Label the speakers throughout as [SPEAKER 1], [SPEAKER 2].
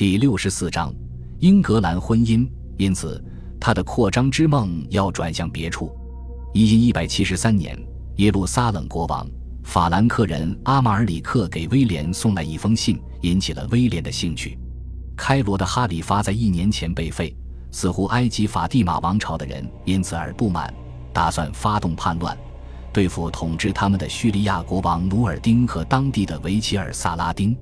[SPEAKER 1] 第六十四章，英格兰婚姻。因此，他的扩张之梦要转向别处。一因一百七十三年，耶路撒冷国王法兰克人阿马尔里克给威廉送来一封信，引起了威廉的兴趣。开罗的哈里发在一年前被废，似乎埃及法蒂玛王朝的人因此而不满，打算发动叛乱，对付统治他们的叙利亚国王努尔丁和当地的维齐尔萨拉丁。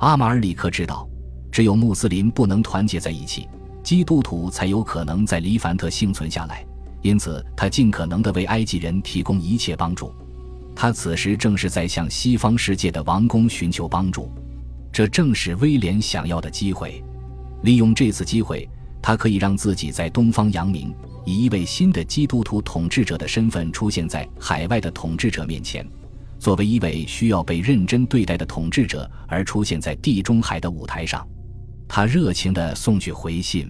[SPEAKER 1] 阿马尔里克知道。只有穆斯林不能团结在一起，基督徒才有可能在黎凡特幸存下来。因此，他尽可能地为埃及人提供一切帮助。他此时正是在向西方世界的王公寻求帮助，这正是威廉想要的机会。利用这次机会，他可以让自己在东方扬名，以一位新的基督徒统治者的身份出现在海外的统治者面前。作为一位需要被认真对待的统治者，而出现在地中海的舞台上。他热情地送去回信，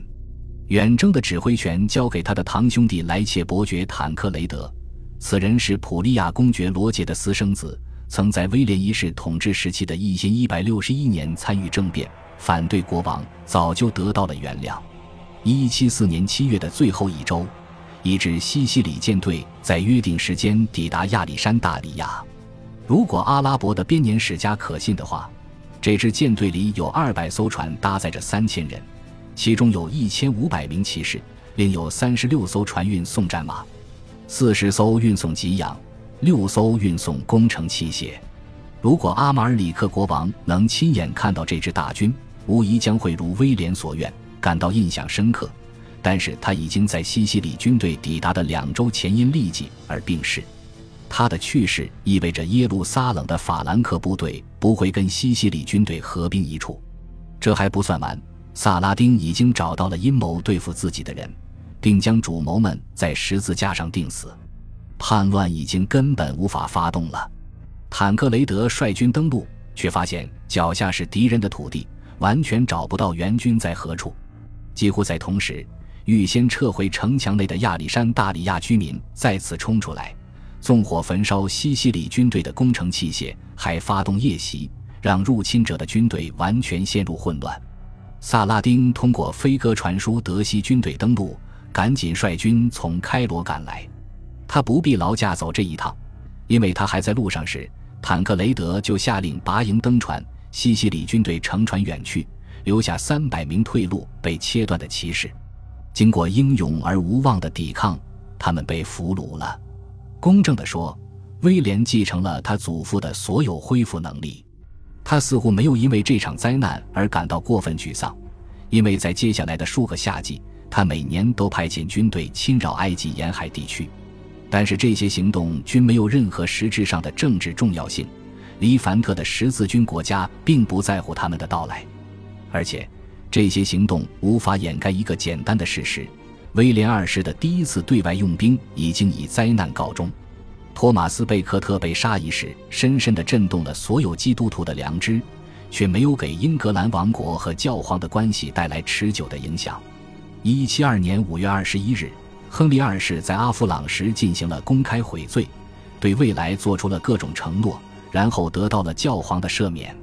[SPEAKER 1] 远征的指挥权交给他的堂兄弟莱切伯爵坦克雷德。此人是普利亚公爵罗杰的私生子，曾在威廉一世统治时期的一千一百六十一年参与政变，反对国王，早就得到了原谅。一七四年七月的最后一周，一支西西里舰队在约定时间抵达亚历山大里亚。如果阿拉伯的编年史家可信的话。这支舰队里有二百艘船，搭载着三千人，其中有一千五百名骑士，另有三十六艘船运送战马，四十艘运送给养，六艘运送工程器械。如果阿马尔里克国王能亲眼看到这支大军，无疑将会如威廉所愿，感到印象深刻。但是他已经在西西里军队抵达的两周前因痢疾而病逝。他的去世意味着耶路撒冷的法兰克部队不会跟西西里军队合兵一处。这还不算完，萨拉丁已经找到了阴谋对付自己的人，并将主谋们在十字架上钉死。叛乱已经根本无法发动了。坦克雷德率军登陆，却发现脚下是敌人的土地，完全找不到援军在何处。几乎在同时，预先撤回城墙内的亚历山大里亚居民再次冲出来。纵火焚烧西西里军队的工程器械，还发动夜袭，让入侵者的军队完全陷入混乱。萨拉丁通过飞鸽传书德西军队登陆，赶紧率军从开罗赶来。他不必劳驾走这一趟，因为他还在路上时，坦克雷德就下令拔营登船。西西里军队乘船远去，留下三百名退路被切断的骑士。经过英勇而无望的抵抗，他们被俘虏了。公正地说，威廉继承了他祖父的所有恢复能力。他似乎没有因为这场灾难而感到过分沮丧，因为在接下来的数个夏季，他每年都派遣军队侵扰埃及沿海地区。但是这些行动均没有任何实质上的政治重要性。黎凡特的十字军国家并不在乎他们的到来，而且这些行动无法掩盖一个简单的事实。威廉二世的第一次对外用兵已经以灾难告终。托马斯·贝克特被杀一事，深深地震动了所有基督徒的良知，却没有给英格兰王国和教皇的关系带来持久的影响。一七二年五月二十一日，亨利二世在阿弗朗时进行了公开悔罪，对未来做出了各种承诺，然后得到了教皇的赦免。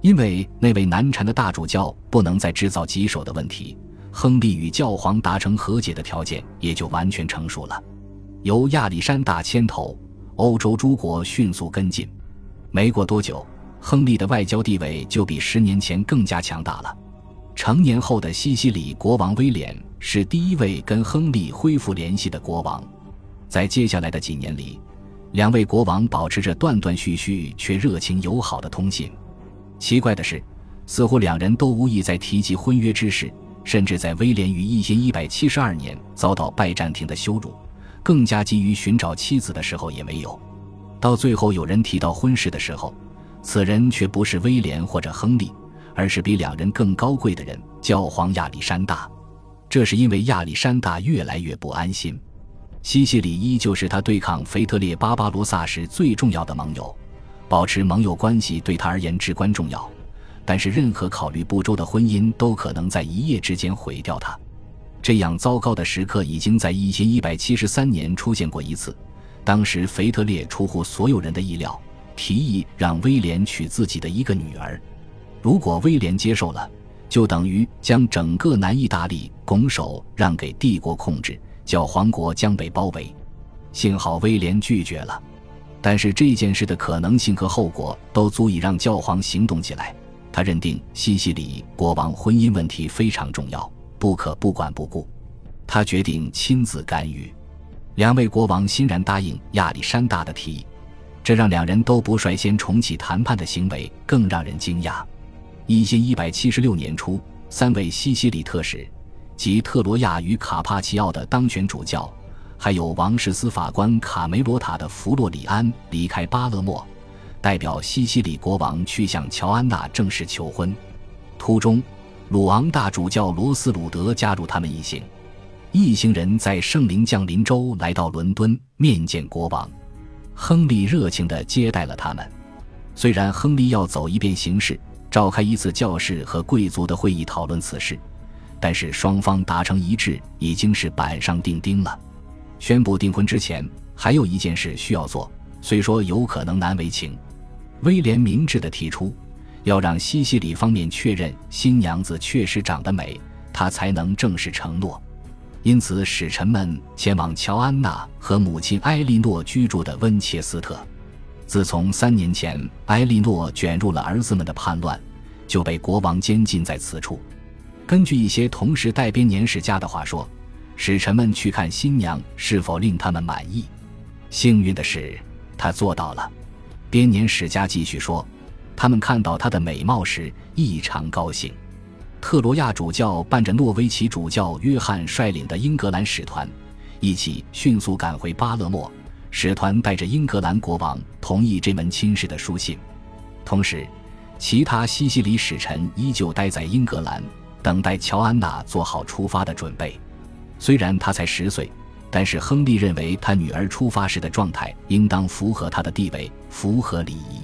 [SPEAKER 1] 因为那位难缠的大主教不能再制造棘手的问题。亨利与教皇达成和解的条件也就完全成熟了。由亚历山大牵头，欧洲诸国迅速跟进。没过多久，亨利的外交地位就比十年前更加强大了。成年后的西西里国王威廉是第一位跟亨利恢复联系的国王。在接下来的几年里，两位国王保持着断断续续却热情友好的通信。奇怪的是，似乎两人都无意再提及婚约之事。甚至在威廉于一千一百七十二年遭到拜占庭的羞辱，更加急于寻找妻子的时候也没有。到最后有人提到婚事的时候，此人却不是威廉或者亨利，而是比两人更高贵的人——教皇亚历山大。这是因为亚历山大越来越不安心。西西里依旧是他对抗腓特烈巴巴罗萨时最重要的盟友，保持盟友关系对他而言至关重要。但是，任何考虑不周的婚姻都可能在一夜之间毁掉它。这样糟糕的时刻已经在一千一百七十三年出现过一次。当时，腓特烈出乎所有人的意料，提议让威廉娶自己的一个女儿。如果威廉接受了，就等于将整个南意大利拱手让给帝国控制，教皇国将被包围。幸好威廉拒绝了，但是这件事的可能性和后果都足以让教皇行动起来。他认定西西里国王婚姻问题非常重要，不可不管不顾。他决定亲自干预。两位国王欣然答应亚历山大的提议，这让两人都不率先重启谈判的行为更让人惊讶。一千一百七十六年初，三位西西里特使及特罗亚与卡帕奇奥的当选主教，还有王室司法官卡梅罗塔的弗洛里安离开巴勒莫。代表西西里国王去向乔安娜正式求婚，途中，鲁昂大主教罗斯鲁德加入他们一行。一行人在圣灵降临周来到伦敦面见国王，亨利热情地接待了他们。虽然亨利要走一遍形式，召开一次教士和贵族的会议讨论此事，但是双方达成一致已经是板上钉钉了。宣布订婚之前，还有一件事需要做，虽说有可能难为情。威廉明智地提出，要让西西里方面确认新娘子确实长得美，他才能正式承诺。因此，使臣们前往乔安娜和母亲埃莉诺居住的温切斯特。自从三年前埃莉诺卷入了儿子们的叛乱，就被国王监禁在此处。根据一些同时代编年史家的话说，使臣们去看新娘是否令他们满意。幸运的是，他做到了。编年史家继续说，他们看到她的美貌时异常高兴。特罗亚主教伴着诺维奇主教约翰率领的英格兰使团，一起迅速赶回巴勒莫。使团带着英格兰国王同意这门亲事的书信，同时，其他西西里使臣依旧待在英格兰，等待乔安娜做好出发的准备。虽然她才十岁。但是亨利认为，他女儿出发时的状态应当符合他的地位，符合礼仪。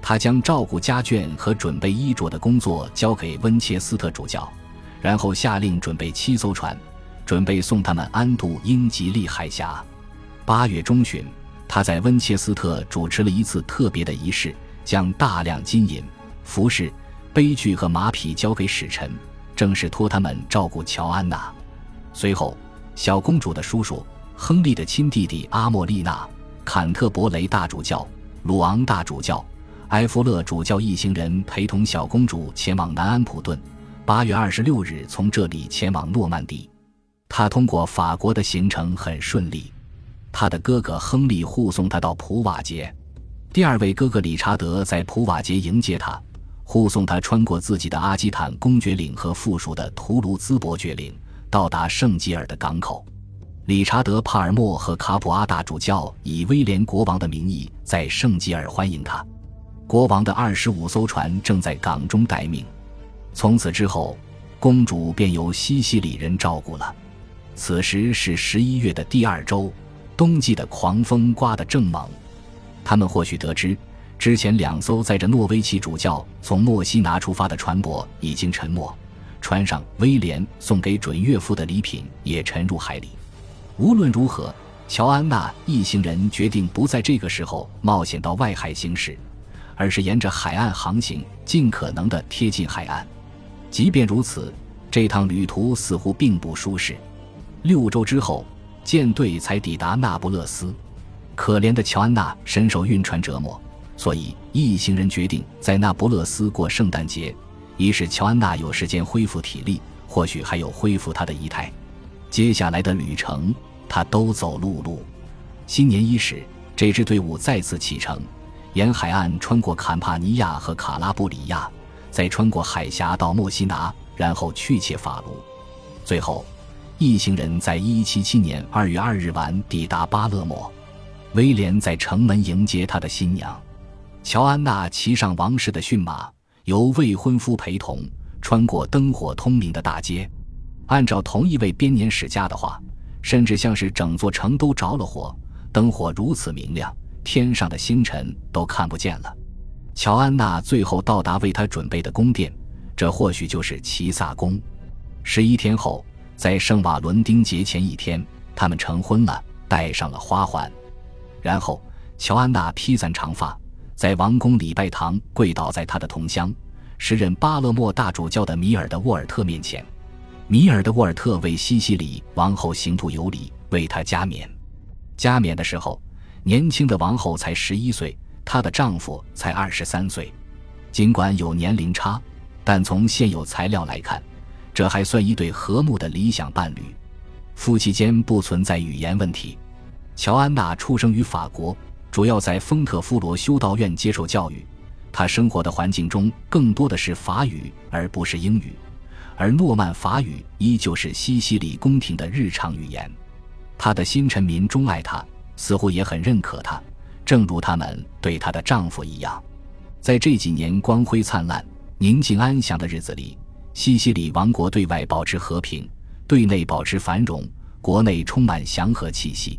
[SPEAKER 1] 他将照顾家眷和准备衣着的工作交给温切斯特主教，然后下令准备七艘船，准备送他们安渡英吉利海峡。八月中旬，他在温切斯特主持了一次特别的仪式，将大量金银、服饰、杯具和马匹交给使臣，正是托他们照顾乔安娜。随后。小公主的叔叔亨利的亲弟弟阿莫丽娜、坎特伯雷大主教、鲁昂大主教、埃弗勒主教一行人陪同小公主前往南安普顿。八月二十六日，从这里前往诺曼底。他通过法国的行程很顺利。他的哥哥亨利护送他到普瓦捷，第二位哥哥理查德在普瓦捷迎接他，护送他穿过自己的阿基坦公爵岭和附属的图卢兹伯爵岭。到达圣吉尔的港口，理查德·帕尔默和卡普阿大主教以威廉国王的名义在圣吉尔欢迎他。国王的二十五艘船正在港中待命。从此之后，公主便由西西里人照顾了。此时是十一月的第二周，冬季的狂风刮得正猛。他们或许得知，之前两艘载着诺维奇主教从墨西拿出发的船舶已经沉没。船上威廉送给准岳父的礼品也沉入海里。无论如何，乔安娜一行人决定不在这个时候冒险到外海行驶，而是沿着海岸航行，尽可能的贴近海岸。即便如此，这趟旅途似乎并不舒适。六周之后，舰队才抵达那不勒斯。可怜的乔安娜深受晕船折磨，所以一行人决定在那不勒斯过圣诞节。一是乔安娜有时间恢复体力，或许还有恢复她的仪态。接下来的旅程，她都走陆路。新年伊始，这支队伍再次启程，沿海岸穿过坎帕尼亚和卡拉布里亚，再穿过海峡到墨西拿，然后去切法卢。最后，一行人在177年2月2日晚抵达巴勒莫。威廉在城门迎接他的新娘，乔安娜骑上王室的驯马。由未婚夫陪同穿过灯火通明的大街，按照同一位编年史家的话，甚至像是整座城都着了火，灯火如此明亮，天上的星辰都看不见了。乔安娜最后到达为她准备的宫殿，这或许就是齐萨宫。十一天后，在圣瓦伦丁节前一天，他们成婚了，戴上了花环。然后，乔安娜披散长发。在王宫礼拜堂跪倒在他的同乡，时任巴勒莫大主教的米尔的沃尔特面前。米尔的沃尔特为西西里王后行图有礼，为她加冕。加冕的时候，年轻的王后才十一岁，她的丈夫才二十三岁。尽管有年龄差，但从现有材料来看，这还算一对和睦的理想伴侣。夫妻间不存在语言问题。乔安娜出生于法国，主要在丰特夫罗修道院接受教育。她生活的环境中更多的是法语，而不是英语。而诺曼法语依旧是西西里宫廷的日常语言，她的新臣民钟爱她，似乎也很认可她，正如他们对她的丈夫一样。在这几年光辉灿烂、宁静安详的日子里，西西里王国对外保持和平，对内保持繁荣，国内充满祥和气息。